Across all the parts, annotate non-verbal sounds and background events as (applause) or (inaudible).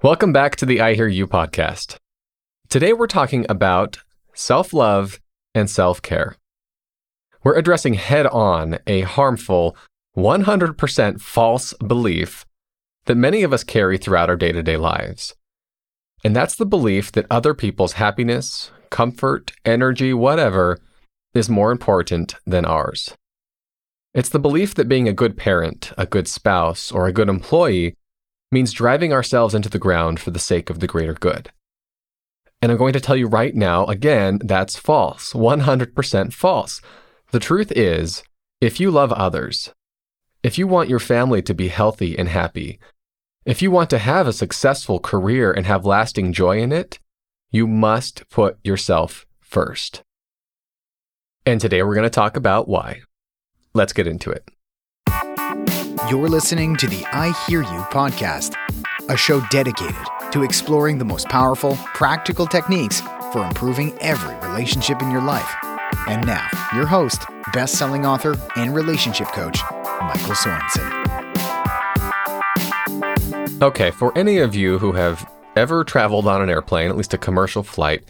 Welcome back to the I Hear You podcast. Today we're talking about self love and self care. We're addressing head on a harmful, 100% false belief that many of us carry throughout our day to day lives. And that's the belief that other people's happiness, comfort, energy, whatever, is more important than ours. It's the belief that being a good parent, a good spouse, or a good employee means driving ourselves into the ground for the sake of the greater good. And I'm going to tell you right now, again, that's false. 100% false. The truth is, if you love others, if you want your family to be healthy and happy, if you want to have a successful career and have lasting joy in it, you must put yourself first. And today we're going to talk about why. Let's get into it. You're listening to the I Hear You podcast, a show dedicated to exploring the most powerful, practical techniques for improving every relationship in your life. And now, your host, best selling author, and relationship coach, Michael Sorensen. Okay, for any of you who have ever traveled on an airplane, at least a commercial flight,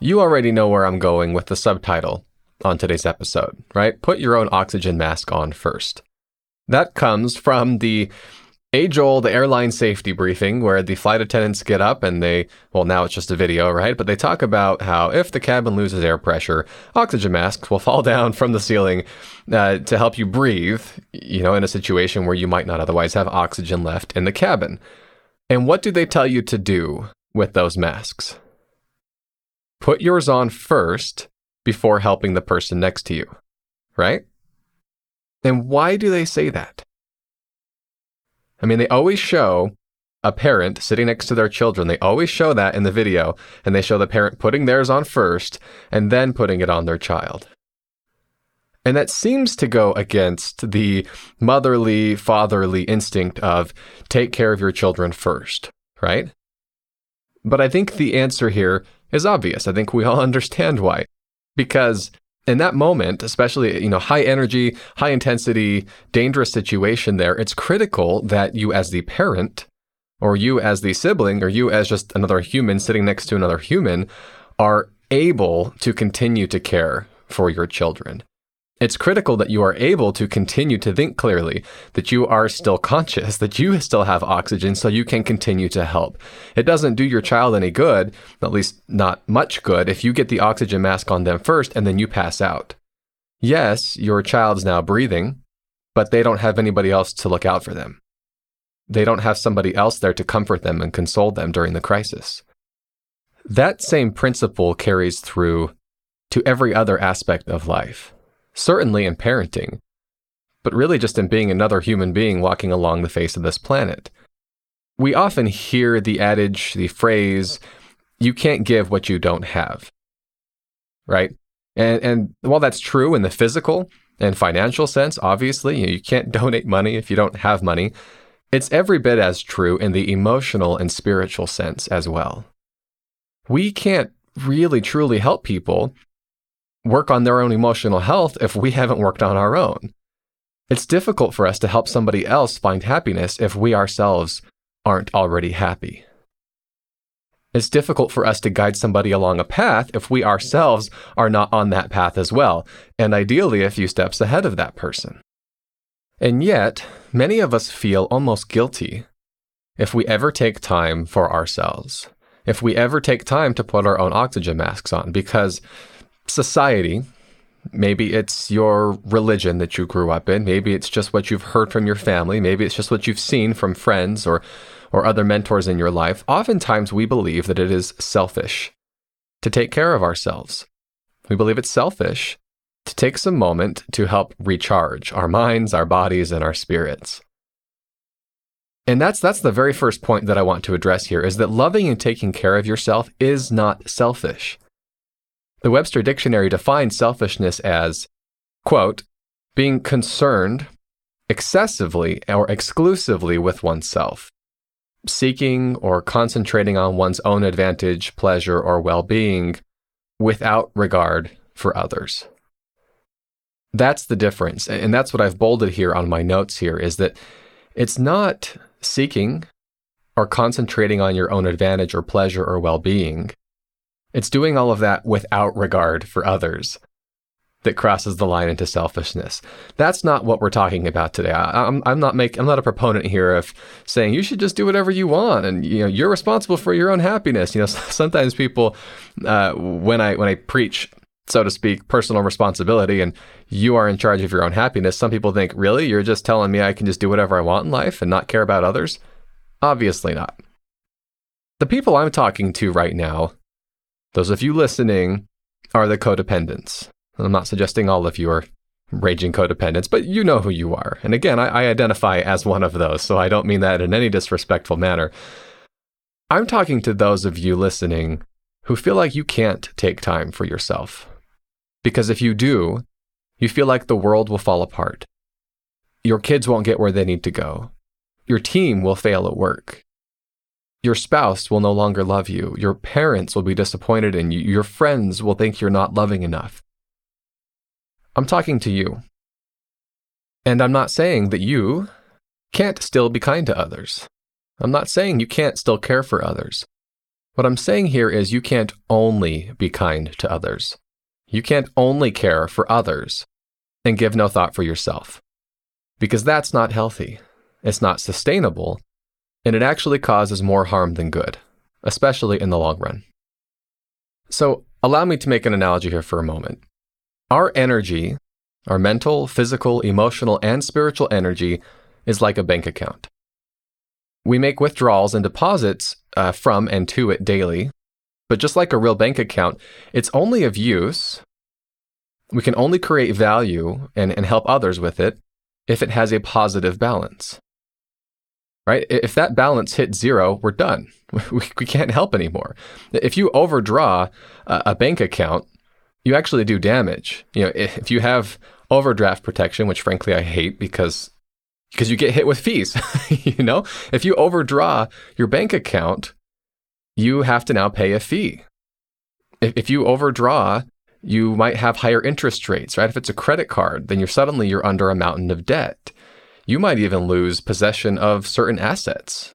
you already know where I'm going with the subtitle on today's episode, right? Put your own oxygen mask on first. That comes from the age old airline safety briefing where the flight attendants get up and they, well, now it's just a video, right? But they talk about how if the cabin loses air pressure, oxygen masks will (laughs) fall down from the ceiling uh, to help you breathe, you know, in a situation where you might not otherwise have oxygen left in the cabin. And what do they tell you to do with those masks? Put yours on first before helping the person next to you, right? And why do they say that? I mean, they always show a parent sitting next to their children. They always show that in the video, and they show the parent putting theirs on first and then putting it on their child. And that seems to go against the motherly, fatherly instinct of take care of your children first, right? But I think the answer here is obvious. I think we all (laughs) understand why. Because in that moment, especially, you know, high energy, high intensity, dangerous situation there, it's critical that you as the parent or you as the sibling or you as just another human sitting next to another human are able to continue to care for your children. It's critical that you are able to continue to think clearly, that you are still conscious, that you still have oxygen so you can continue to help. It doesn't do your child any good, at least not much good, if you get the oxygen mask on them first and then you pass out. Yes, your child's now breathing, but they don't have anybody else to look out for them. They don't have somebody else there to comfort them and console them during the crisis. That same principle carries through to every other aspect of life certainly in parenting, but really just in being another human being walking along the face of this planet. We often hear the adage, the phrase, you can't give what you don't have. Right? And, and while that's true in the physical and financial sense, obviously, you can't (laughs) donate money if you don't have money. It's every bit as true in the emotional and spiritual sense as well. We can't really truly help people work on their own emotional health if we haven't worked on our own. It's difficult for us to help somebody else find happiness if we ourselves aren't already happy. It's difficult for us to guide somebody along a path if we ourselves are not on that path as well, and ideally a few steps ahead of that person. And yet, many of us feel almost guilty if we ever take time for ourselves, if we ever take time to put our own oxygen masks on, because society, maybe it's your religion that you grew up in, maybe it's just what you've heard from your family, maybe it's just what you've seen from friends or or other mentors in your life. Oftentimes we believe that it is selfish to take care of ourselves. We believe it's selfish to take some moment to help recharge our minds, our bodies, and our spirits. And that's that's the very first point that I want to address here is that loving and taking care of yourself is not selfish. The Webster Dictionary defines selfishness as, quote, being concerned excessively or exclusively with oneself, seeking or concentrating on one's own advantage, pleasure, or well being without regard for others. That's the difference. And that's what I've bolded here on my notes here is that it's not seeking or concentrating on your own advantage or pleasure or well being. It's doing all of that without regard for others that crosses the line into selfishness. That's not what we're talking about today. I, am I'm, I'm not make, I'm not a proponent here of saying you should just do whatever you want and you know you're responsible for your own happiness. You know (laughs) sometimes people uh, when I when I preach so to speak personal responsibility and you are in charge of your own happiness. Some people think really you're just telling me I can just do whatever I want in life and not care about others. Obviously not. The people I'm talking to right now, those of you listening, are the codependents. I'm not suggesting all of you are raging codependents, but you know who you are. And again, I, I, identify as one of those, so I don't mean that in any disrespectful manner. I'm talking to those of you listening who feel like you can't take time for yourself. Because if you do, you feel like the world will fall apart. Your kids won't get where they need to go. Your team will fail at work. Your spouse will no longer love you. Your parents will be disappointed in you. Your friends will think you're not loving enough. I'm talking to you. And I'm not saying that you can't still be kind to others. I'm not saying you can't still care for others. What I'm saying here is you can't only be kind to others. You can't only care for others and give no thought for yourself. Because that's not healthy. It's not sustainable. And it actually causes more harm than good, especially in the long run. So, allow me to make an analogy here for a moment. Our energy, our mental, physical, emotional, and spiritual energy, is like a bank account. We make withdrawals and deposits uh, from and to it daily, but just like a real bank account, it's only of use. We can only create value and, and help others with it if it has a positive balance. Right? If that balance hits zero, we're done. (laughs) We, we can't help anymore. If you overdraw a, a bank account, you actually do damage. You know, if you have overdraft protection, which frankly I hate because because you get hit with fees. (laughs) you know, if you overdraw your bank account, you have to now pay a fee. If, if you overdraw, you might have higher interest rates, right? If it's a credit card, then you're suddenly you're under a mountain of debt. You might even lose possession of certain assets.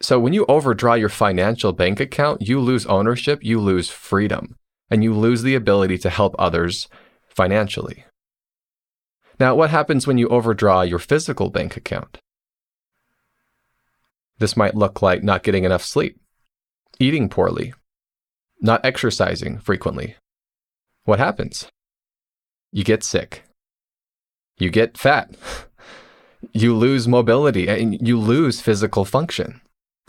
So when you overdraw your financial bank account, you lose ownership, you lose freedom and you lose the ability to help others financially. Now, what happens when you overdraw your physical bank account? This might look like not getting enough sleep, eating poorly, not exercising frequently. What happens? You get sick. You get fat. (laughs) You lose mobility and you lose physical function,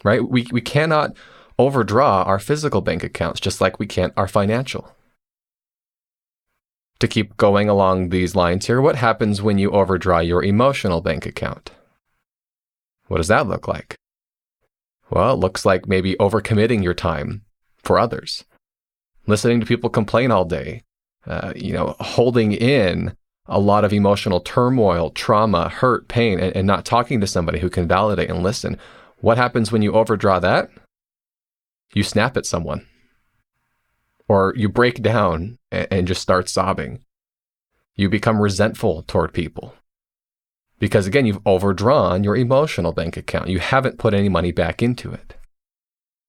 right? We, we cannot overdraw our physical bank accounts just like we can't our financial. To keep going along these lines here, what happens when you overdraw your emotional bank account? What does that look like? Well, it looks like maybe overcommitting your time for others, listening to people complain all day, uh, you know, holding in a lot of emotional turmoil, trauma, hurt, pain, and, and not talking to somebody who can validate and listen. What happens when you overdraw that? you snap at someone or you break down and, and just start sobbing. You become resentful toward people because, again, you've overdrawn your emotional bank account. You haven't put any money back into it.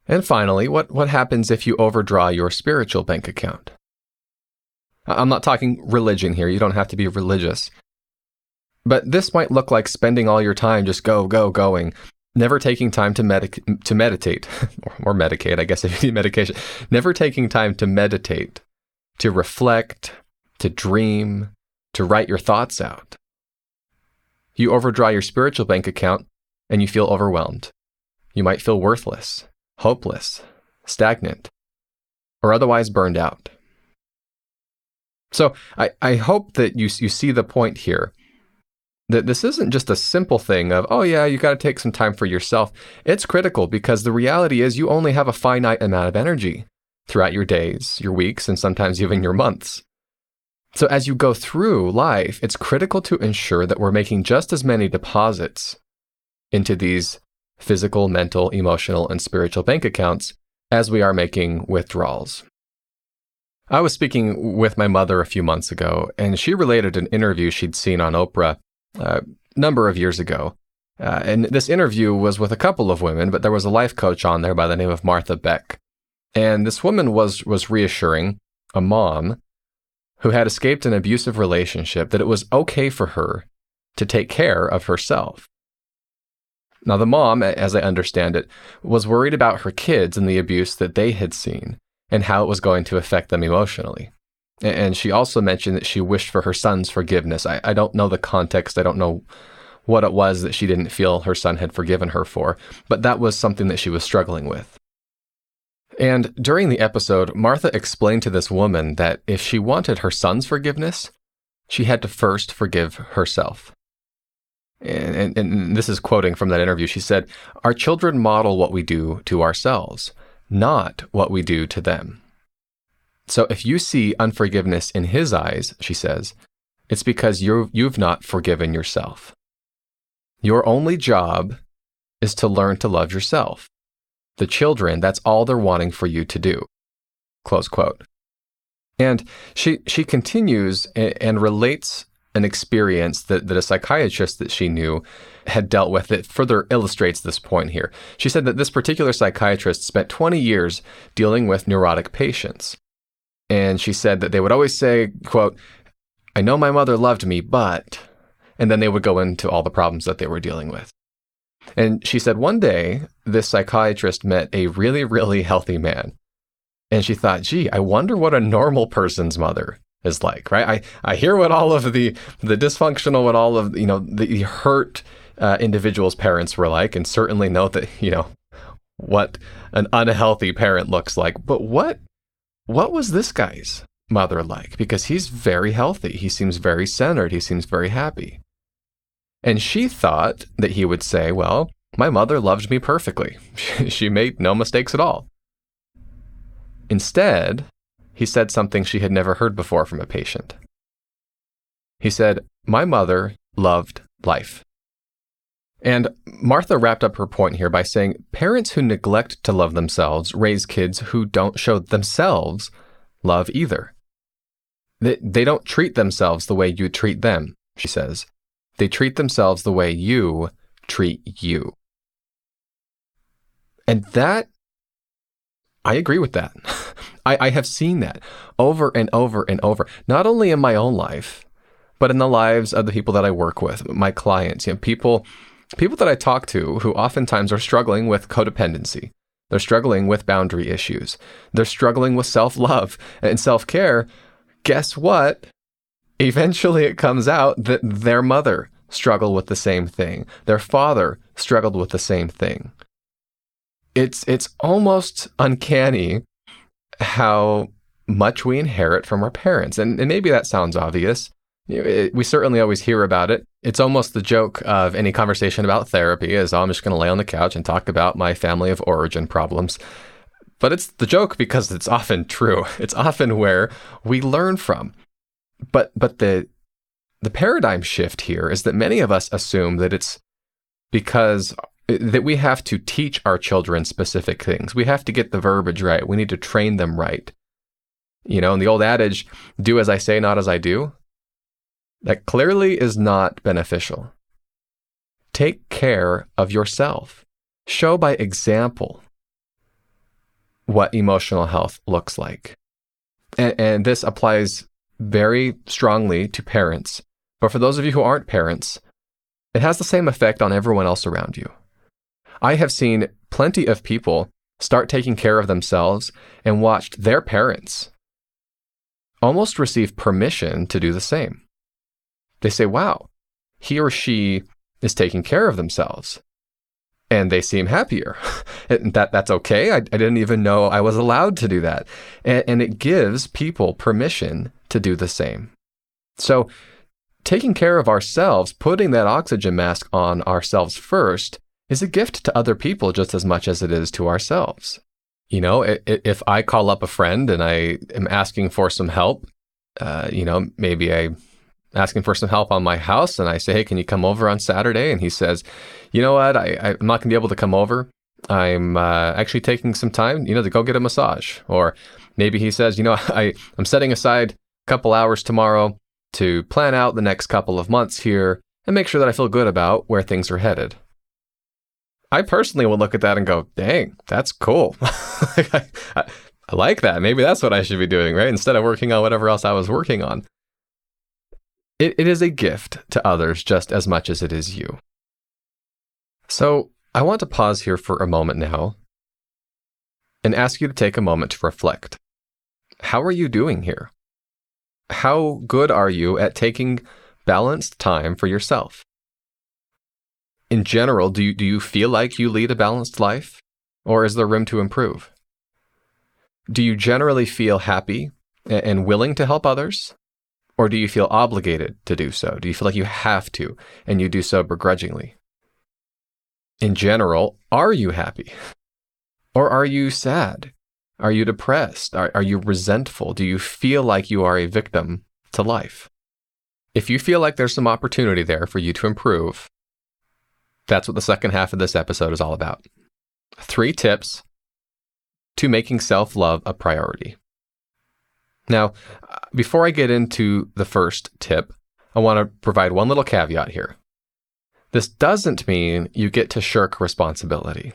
And finally, what, what happens if you overdraw your spiritual bank account? I'm not talking religion here. You don't have to be religious. But this might look like spending all your time just go, go, going, never taking time to, medic- to meditate or, (laughs) or medicate, I guess (laughs) if you need medication, never taking time to meditate, to reflect, to dream, to write your thoughts out. You overdraw your spiritual bank account and you feel overwhelmed. You might feel worthless, hopeless, stagnant, or otherwise burned out. So I, I hope that you, you see the point here that this isn't just a simple thing of, oh, yeah, you got to take some time for yourself. It's critical because the reality is you only have a finite amount of energy throughout your days, your weeks, and sometimes even your months. So as you go through life, it's critical to ensure that we're making just as many deposits into these physical, mental, emotional, and spiritual bank accounts as we are making withdrawals. I was speaking with my mother a few months ago, and she related an interview she'd seen on Oprah a number of years ago Uh, and this interview was with a couple of women, but there was a life coach on there by the name of Martha Beck. And this woman was, was reassuring a mom who had escaped an abusive relationship that it was okay for her to take care of herself. Now, the mom, as I understand it, was worried about her kids and the abuse that they had seen and how it was going to affect them emotionally. And she also mentioned that she wished for her son's forgiveness. I, I don't know the context. I don't know what it was that she didn't feel her son had forgiven her for, but that was something that she was struggling with. And during the episode, Martha explained to this woman that if she wanted her son's forgiveness, she had to first forgive herself. And, and, and, this is quoting from that interview. She said, Our children model what we do to ourselves, not what we do to them. So if you see unforgiveness in his eyes, she says, it's because you you've not forgiven yourself. Your only job is to learn to love yourself. The children, that's all they're wanting for you to do. Close quote. And she, she continues and, and relates an experience that, that a psychiatrist that she knew had dealt with that further illustrates this point here. She said that this particular psychiatrist spent 20 years dealing with neurotic patients. And she said that they would always say, quote, I know my mother loved me, but and then they would go into all the problems that they were dealing with. And she said one day, this psychiatrist met a really, really healthy man. And she thought, gee, I wonder what a normal person's mother is like, right? I, I hear what all of the, the dysfunctional, what all of, you know, the hurt uh, individuals' parents were like, and certainly know that, you know, what an unhealthy parent looks like. But what, what was this guy's mother like? Because he's very healthy. He seems very centered. He seems very happy. And she thought that he would say, Well, my mother loved me perfectly. (laughs) she made no mistakes at all. Instead, he said something she had never heard before from a patient. He said, My mother loved life. And Martha wrapped up her point here by saying parents who neglect to love themselves raise kids who don't show themselves love either. They, they don't treat themselves the way you treat them, she says. They treat themselves the way you treat you. And that, I agree with that. (laughs) I, I have seen that over and over and over, not only in my own life, but in the lives of the people that I work with, my clients, you know, people, people that I talk to who oftentimes are struggling with codependency. They're struggling with boundary issues. They're struggling with self love and self care. Guess what? Eventually, it comes out that their mother struggled with the same thing. Their father struggled with the same thing. It's it's almost uncanny how much we inherit from our parents, and, and maybe that sounds obvious. we certainly always hear about it. It's almost the joke of any conversation about therapy is oh, I'm just going to lay on the couch and talk about my family of origin problems. But it's the joke because it's often true. (laughs) It's often where we learn from but but the the paradigm shift here is that many of us assume that it's because that we have to teach our children specific things. We have to get the verbiage right. We need to train them right. You know, and the old adage, do as I say, not as I do, that clearly is not beneficial. Take care of yourself. Show by example what emotional health looks like. And, and this applies very strongly to parents. But for those of you who aren't parents, it has the same effect on everyone else around you. I have seen plenty of people start taking care of themselves and watched their parents almost receive permission to do the same. They say, wow, he or she is taking care of themselves and they seem happier. (laughs) that that's okay. I, I, didn't even know I was allowed to do that, and, and it gives people permission to do the same. So, taking care of ourselves, putting that oxygen mask on ourselves first, is a gift to other people just as much as it is to ourselves. You know, if I call up a friend and I am asking for some help, uh, you know, maybe I asking for some help on my house and I say, hey, can you come over on Saturday? And he says, you know what? I, I'm not going to be able to come over. I'm uh, actually taking some time, you know, to go get a massage. Or maybe he says, you know, (laughs) I, I'm setting aside a couple hours tomorrow to plan out the next couple of months here and make sure that I feel good about where things are headed. I personally would look at that and go, dang, that's cool. (laughs) I, I like that. Maybe that's what I should be doing, right? Instead of working on whatever else I was working on. It, it is a gift to others just as much as it is you. So I want to pause here for a moment now and ask you to take a moment to reflect. How are you doing here? How good are you at taking balanced time for yourself? In general, do you, do you feel like you lead a balanced life? Or is there room to improve? Do you generally feel happy and willing to help others? Or do you feel obligated to do so? Do you feel like you have to and you do so begrudgingly? In general, are you happy? Or are you sad? Are you depressed? Are, are you resentful? Do you feel like you are a victim to life? If you feel like there's some opportunity there for you to improve, that's what the second half of this episode is all about. Three tips to making self love a priority. Now, before I get into the first tip, I want to provide one little caveat here. This doesn't mean you get to shirk responsibility.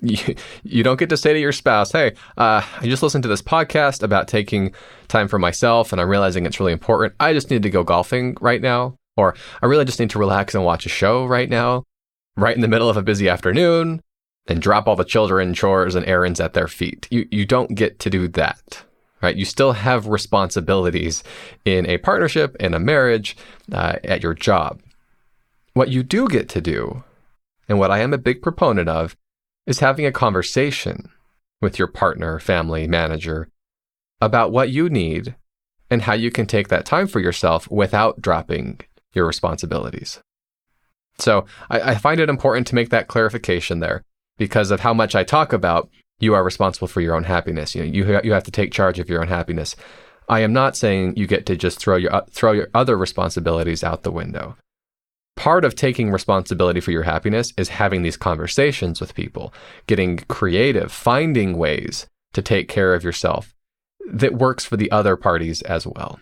You, you don't get to say to your spouse, hey, uh, I just listened to this podcast about taking time for myself and I'm realizing it's really important. I just need to go golfing right now. Or I really just need to relax and watch a show right now, right in the middle of a busy afternoon and drop all the children chores and errands at their feet. You, you don't get to do that, right? You still have responsibilities in a partnership, in a marriage, uh, at your job. What you do get to do, and what I am a big proponent of, is having a conversation with your partner, family, manager about what you need and how you can take that time for yourself without dropping your responsibilities. So I, I find it important to make that clarification there because of how much I talk about you are responsible for your own happiness. You know, you you have to take charge of your own happiness. I am not saying you get to just throw your uh, throw your other responsibilities out the window. Part of taking responsibility for your happiness is having these conversations with people, getting creative, finding ways to take care of yourself that works for the other parties as well.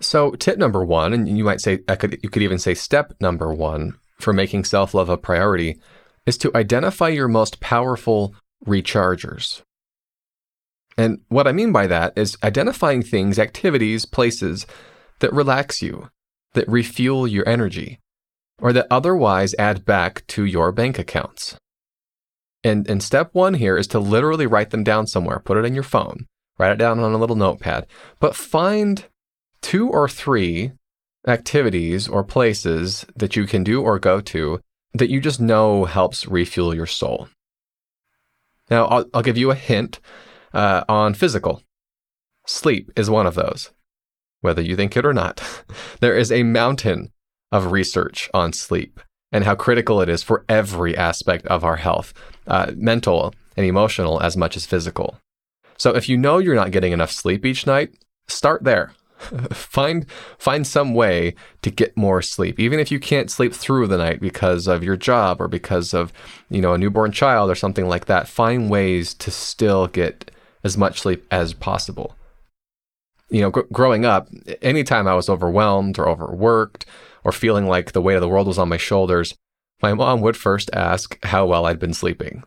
So, tip number 1, and you might say I could you could even say step number 1 for making self-love a priority is to identify your most powerful rechargers. And what I mean by that is identifying things, activities, places that relax you, that refuel your energy, or that otherwise add back to your bank accounts. And, and step one here is to literally write them down somewhere. Put it in your phone, write it down on a little notepad, but find two or three activities or places that you can do or go to that you just know helps refuel your soul. Now, I'll, I'll give you a hint uh, on physical. Sleep is one of those, whether you think it or not. (laughs) there is a mountain of research on sleep and how critical it is for every aspect of our health, uh, mental and emotional as much as physical. So if you know you're not getting enough sleep each night, start there. (laughs) find find some way to get more sleep even if you can't sleep through the night because of your job or because of you know a newborn child or something like that. Find ways to still get as much sleep as possible. You know gr- growing up anytime i was overwhelmed or overworked or feeling like the weight of the world was on my shoulders my mom would first ask how well i'd been sleeping.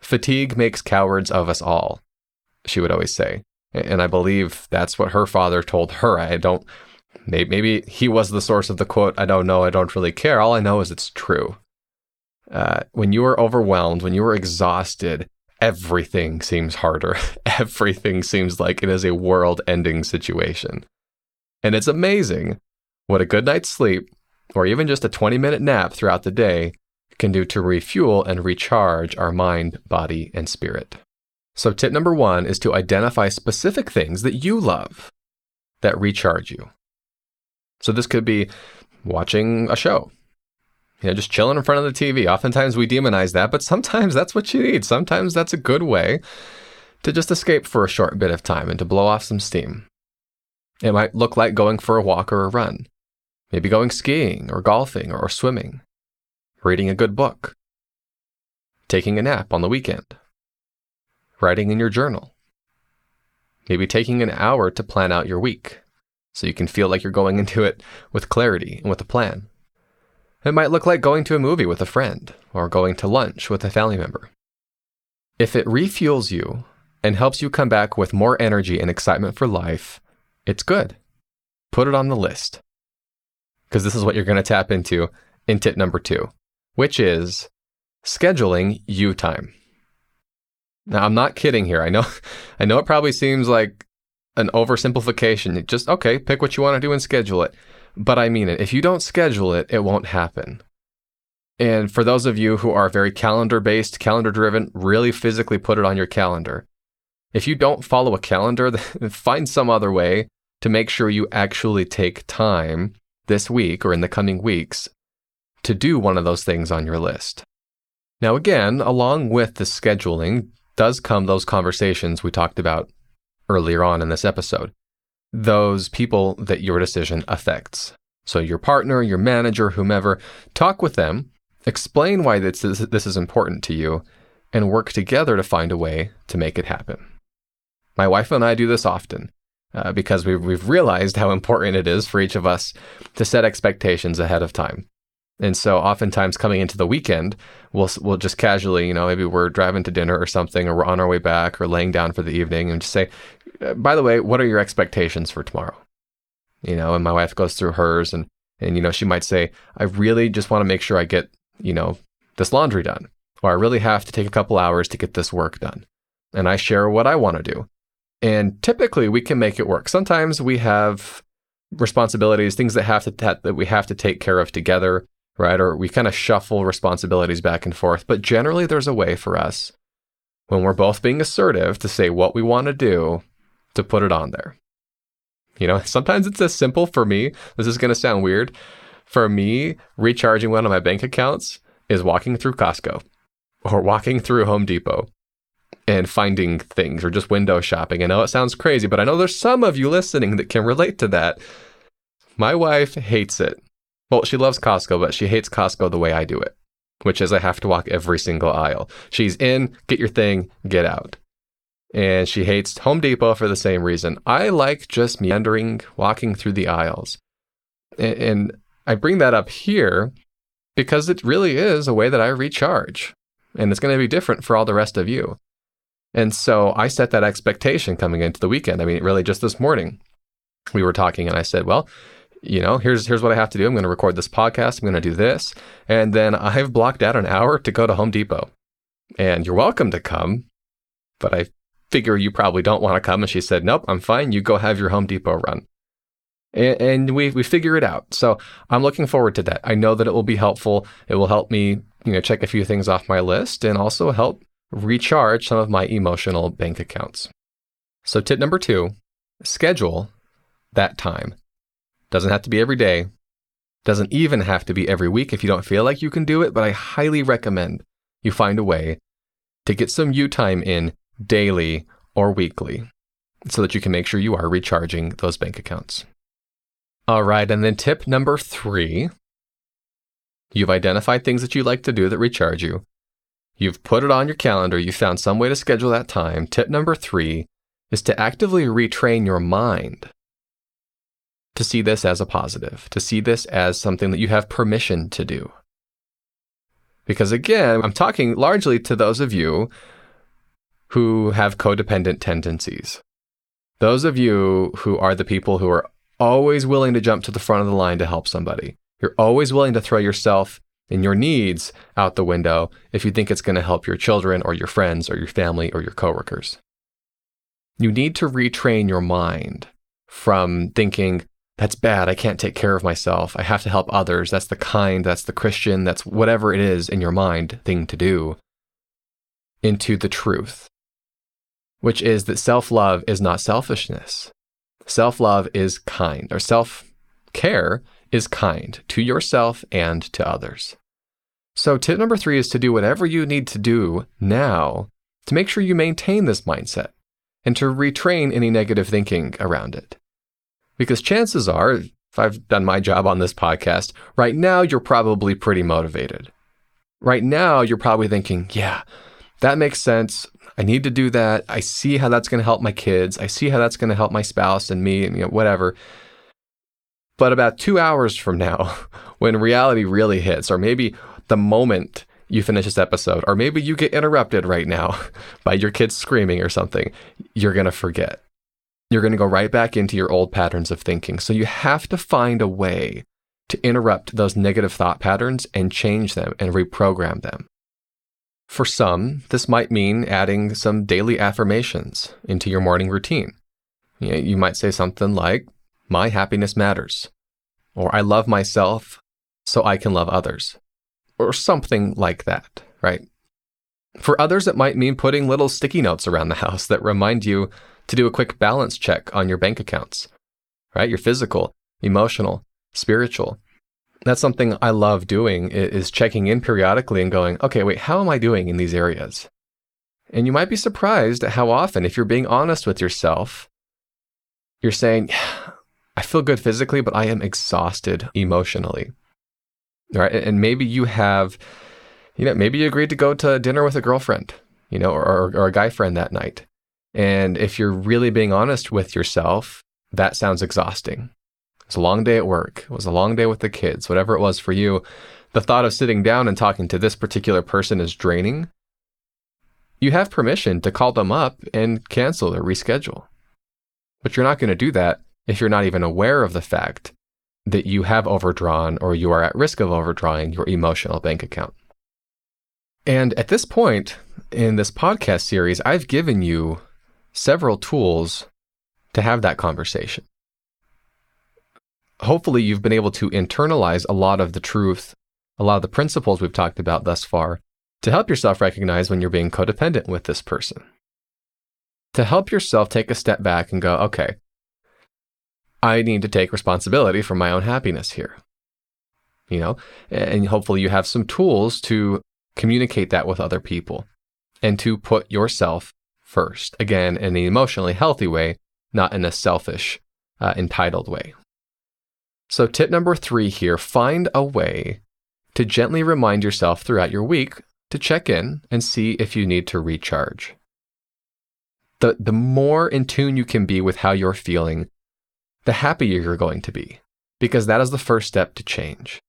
Fatigue makes cowards of us all she would always say and I believe that's what her father told her. I don't, maybe, he was the source of the quote. I don't know. I don't really care. All I know is it's true. Uh, when you are overwhelmed, when you are exhausted, everything seems harder. (laughs) everything seems like it is a world ending situation. And it's amazing what a good night's sleep, or even just a 20 minute nap throughout the day, can do to refuel and recharge our mind, body, and spirit. So, tip number one is to identify specific things that you love that recharge you. So, this could be watching a show, you know, just chilling in front of the TV. Oftentimes we demonize that, but sometimes that's what you need. Sometimes that's a good way to just escape for a short bit of time and to blow off some steam. It might look like going for a walk or a run, maybe going skiing or golfing or swimming, reading a good book, taking a nap on the weekend writing in your journal. Maybe taking an hour to plan out your week so you can feel like you're going into it with clarity and with a plan. It might look like going to a movie with a friend or going to lunch with a family member. If it refuels you and helps you come back with more energy and excitement for life, it's good. Put it on the list. Because this is what you're going to tap into in tip number two, which is scheduling you time. Now, I'm not kidding here. I know, (laughs) I know it probably seems like an oversimplification. Just, okay, pick what you want to do and schedule it. But I mean it. If you don't schedule it, it won't happen. And for those of you who are very calendar based, calendar driven, really physically put it on your calendar. If you don't follow a calendar, (laughs) find some other way to make sure you actually take time this week or in the coming weeks to do one of those things on your list. Now, again, along with the scheduling does come those conversations we talked about earlier on in this episode. Those people that your decision affects. So, your partner, your manager, whomever, talk with them, explain why this is, this is important to you, and work together to find a way to make it happen. My wife and I do this often uh, because we've, we've realized how important it is for each of us to set expectations ahead of time. And so oftentimes coming into the weekend, we'll, we'll just casually, you know, maybe we're driving to dinner or something, or we're on our way back or laying down for the evening and just say, uh, by the way, what are your expectations for tomorrow? You know, and my wife goes through hers and, and, you know, she might say, I really just want to make sure I get, you know, this laundry done, or I really have to take a couple hours to get this work done. And I share what I want to do. And typically we can make it work. Sometimes we have responsibilities, things that have to that we have to take care of together, right? Or we kind of shuffle responsibilities back and forth. But generally there's a way for us when we're both being assertive to say what we want to do to put it on there. You know, (laughs) sometimes it's as simple for me. This is going to sound weird. For me, recharging one of my bank accounts is walking through Costco or walking through Home Depot and finding things or just window shopping. I know it sounds crazy, but I know there's some of you listening that can relate to that. My wife hates it. Well, she loves Costco, but she hates Costco the way I do it, which is I have to walk every single aisle. She's in, get your thing, get out. And she hates Home Depot for the same reason. I like just meandering, walking through the aisles. And I bring that up here because it really is a way that I recharge. And it's going to be different for all the rest of you. And so I set that expectation coming into the weekend. I mean, really just this morning we were talking and I said, well, you know, here's here's what I have to do. I'm going to record this podcast. I'm going to do this. And then I've blocked out an hour to go to Home Depot. And you're welcome to come, but I figure you probably don't want to come. And she said, nope, I'm fine. You go have your Home Depot run. And, we we figure it out. So I'm looking forward to that. I know that it will be helpful. It will help me, you know, check a few things off my list and also help recharge some of my emotional bank accounts. So, tip number two schedule that time. Doesn't have to be every day, doesn't even have to be every week if you don't feel like you can do it, but I highly recommend you find a way to get some you time in daily or weekly so that you can make sure you are recharging those bank accounts. All right, and then tip number three you've identified things that you like to do that recharge you. You've put it on your calendar, you found some way to schedule that time. Tip number three is to actively retrain your mind to see this as a positive, to see this as something that you have permission to do. Because again, I'm talking largely to those of you who have codependent tendencies. Those of you who are the people who are always willing to jump to the front of the line to help somebody. You're always willing to throw yourself and your needs out the window if you think it's going to help your children or your friends or your family or your coworkers. You need to retrain your mind from thinking, that's bad. I can't take care of myself. I have to help others. That's the kind, that's the Christian, that's whatever it is in your mind thing to do, into the truth, which is that self love is not selfishness. Self love is kind, or self care is kind to yourself and to others. So, tip number three is to do whatever you need to do now to make sure you maintain this mindset and to retrain any negative thinking around it. Because chances are, if I've done my job on this podcast, right now you're probably pretty motivated. Right now you're probably thinking, yeah, that makes sense. I need to do that. I see how that's going to help my kids. I see how that's going to help my spouse and me and you know, whatever. But about two hours from now, (laughs) when reality really hits, or maybe the moment you finish this episode, or maybe you get interrupted right now (laughs) by your kids screaming or something, you're going to forget. You're going to go right back into your old patterns of thinking. So you have to find a way to interrupt those negative thought patterns and change them and reprogram them. For some, this might mean adding some daily affirmations into your morning routine. You might say something like, My happiness matters, or I love myself so I can love others, or something like that, right? For others, it might mean putting little sticky notes around the (laughs) house that remind you to do a quick balance check on your bank accounts, right? Your physical, emotional, spiritual. That's something I love doing is checking in periodically and going, okay, wait, how am I doing in these areas? And you might be surprised at how often, if you're being honest with yourself, you're saying, I feel good physically, but I am exhausted emotionally. Right. And maybe you have, you know, maybe you agreed to go to dinner with a girlfriend, you know, or, or a guy friend that night. And if you're really being honest with yourself, that sounds exhausting. It was a long day at work. It was a long day with the kids, whatever it was for you. The thought of sitting down and talking to this particular person is draining. You have permission to call them up and cancel or reschedule. But you're not going to do that if you're not even aware of the fact that you have overdrawn or you are at risk of overdrawing your emotional bank account. And at this point in this podcast series, I've given you several tools to have that conversation hopefully you've been able to internalize a lot of the truth, a lot of the principles we've talked about thus far to help yourself recognize when you're being codependent with this person. To help yourself take a step back and go, okay, I need to take responsibility for my own happiness here. You know, and hopefully you have some tools to communicate that with other people and to put yourself first. Again, in an emotionally healthy way, not in a selfish, uh, entitled way. So, tip number three here find a way to gently remind yourself throughout your week to check in and see if you need to recharge. The, the more in tune you can be with how you're feeling, the happier you're going to be, because that is the first step to change.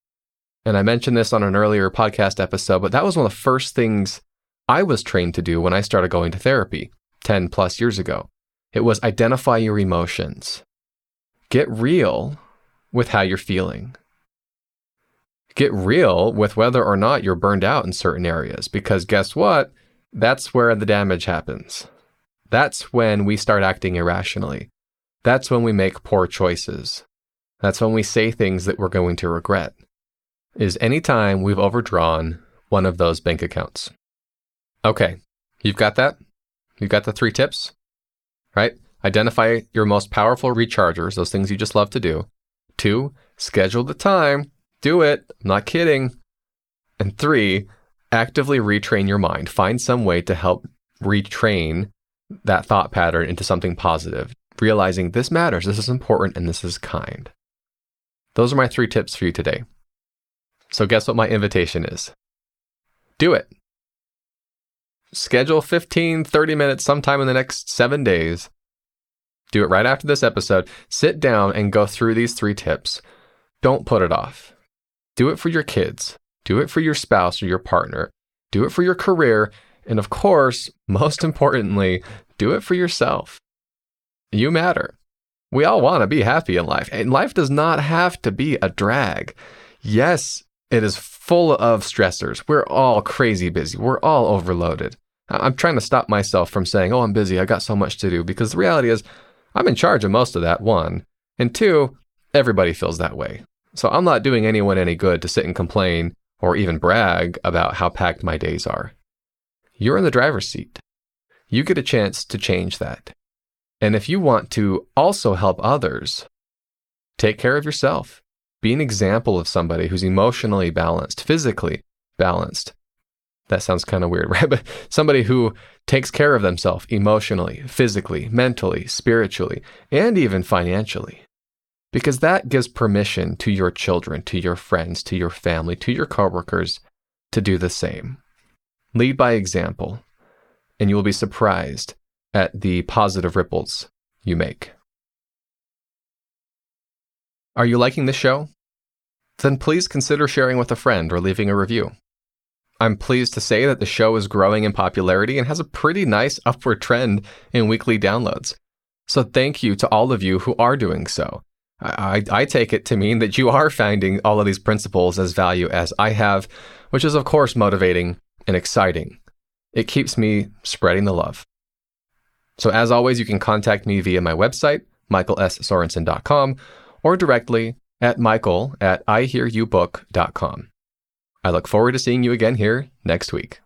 And I mentioned this on an earlier podcast episode, but that was one of the first things I was trained to do when I started going to therapy 10 plus years ago. It was identify your emotions, get real with how you're feeling. Get real with whether or not you're burned out in certain areas, because guess what? That's where the damage happens. That's when we start acting irrationally. That's when we make poor choices. That's when we say things that we're going to regret. Is anytime we've overdrawn one of those bank accounts. Okay, you've got that? You've got the three tips, right? Identify your most powerful rechargers, those things you just love to do. Two, schedule the time. Do it. I'm not kidding. And three, actively retrain your mind. Find some way to help retrain that thought pattern into something positive, realizing this matters, this is important, and this is kind. Those are my three tips for you today. So, guess what my invitation is? Do it. Schedule 15, 30 minutes sometime in the next seven days do it right after this episode. Sit down and go through these three tips. Don't put it off. Do it for your kids. Do it for your spouse or your partner. Do it for your career. And of course, most importantly, do it for yourself. You matter. We all want to be happy in life, and life does not have to be a drag. Yes, it is full of stressors. We're all crazy busy. We're all overloaded. I'm trying to stop myself from saying, oh, I'm busy. I got so much to do. Because the reality is, I'm in charge of most of that, one. And two, everybody feels that way. So I'm not doing anyone any good to sit and complain or even brag about how packed my days are. You're in the driver's seat. You get a chance to change that. And if you want to also help others, take care of yourself. Be an example of somebody who's emotionally balanced, physically balanced, that sounds kind of weird, (laughs) right? But somebody who takes care of themselves emotionally, physically, mentally, spiritually, and even financially. Because that gives permission to your children, to your friends, to your family, to your coworkers to do the same. Lead by example, and you will be surprised at the positive ripples you make. Are you liking this show? then please consider sharing with a friend or leaving a review. I'm pleased to say that the show is growing in popularity and has a pretty nice upward trend in weekly downloads. So thank you to all of you who are doing so. I, I, take it to mean that you are finding all of these principles as value as I have, which is, of course, motivating and exciting. It keeps me spreading the love. So, as always, you can contact me via my website, michaelssorensen.com, or directly at michael at ihearyoubook.com. I look forward to seeing you again here next week.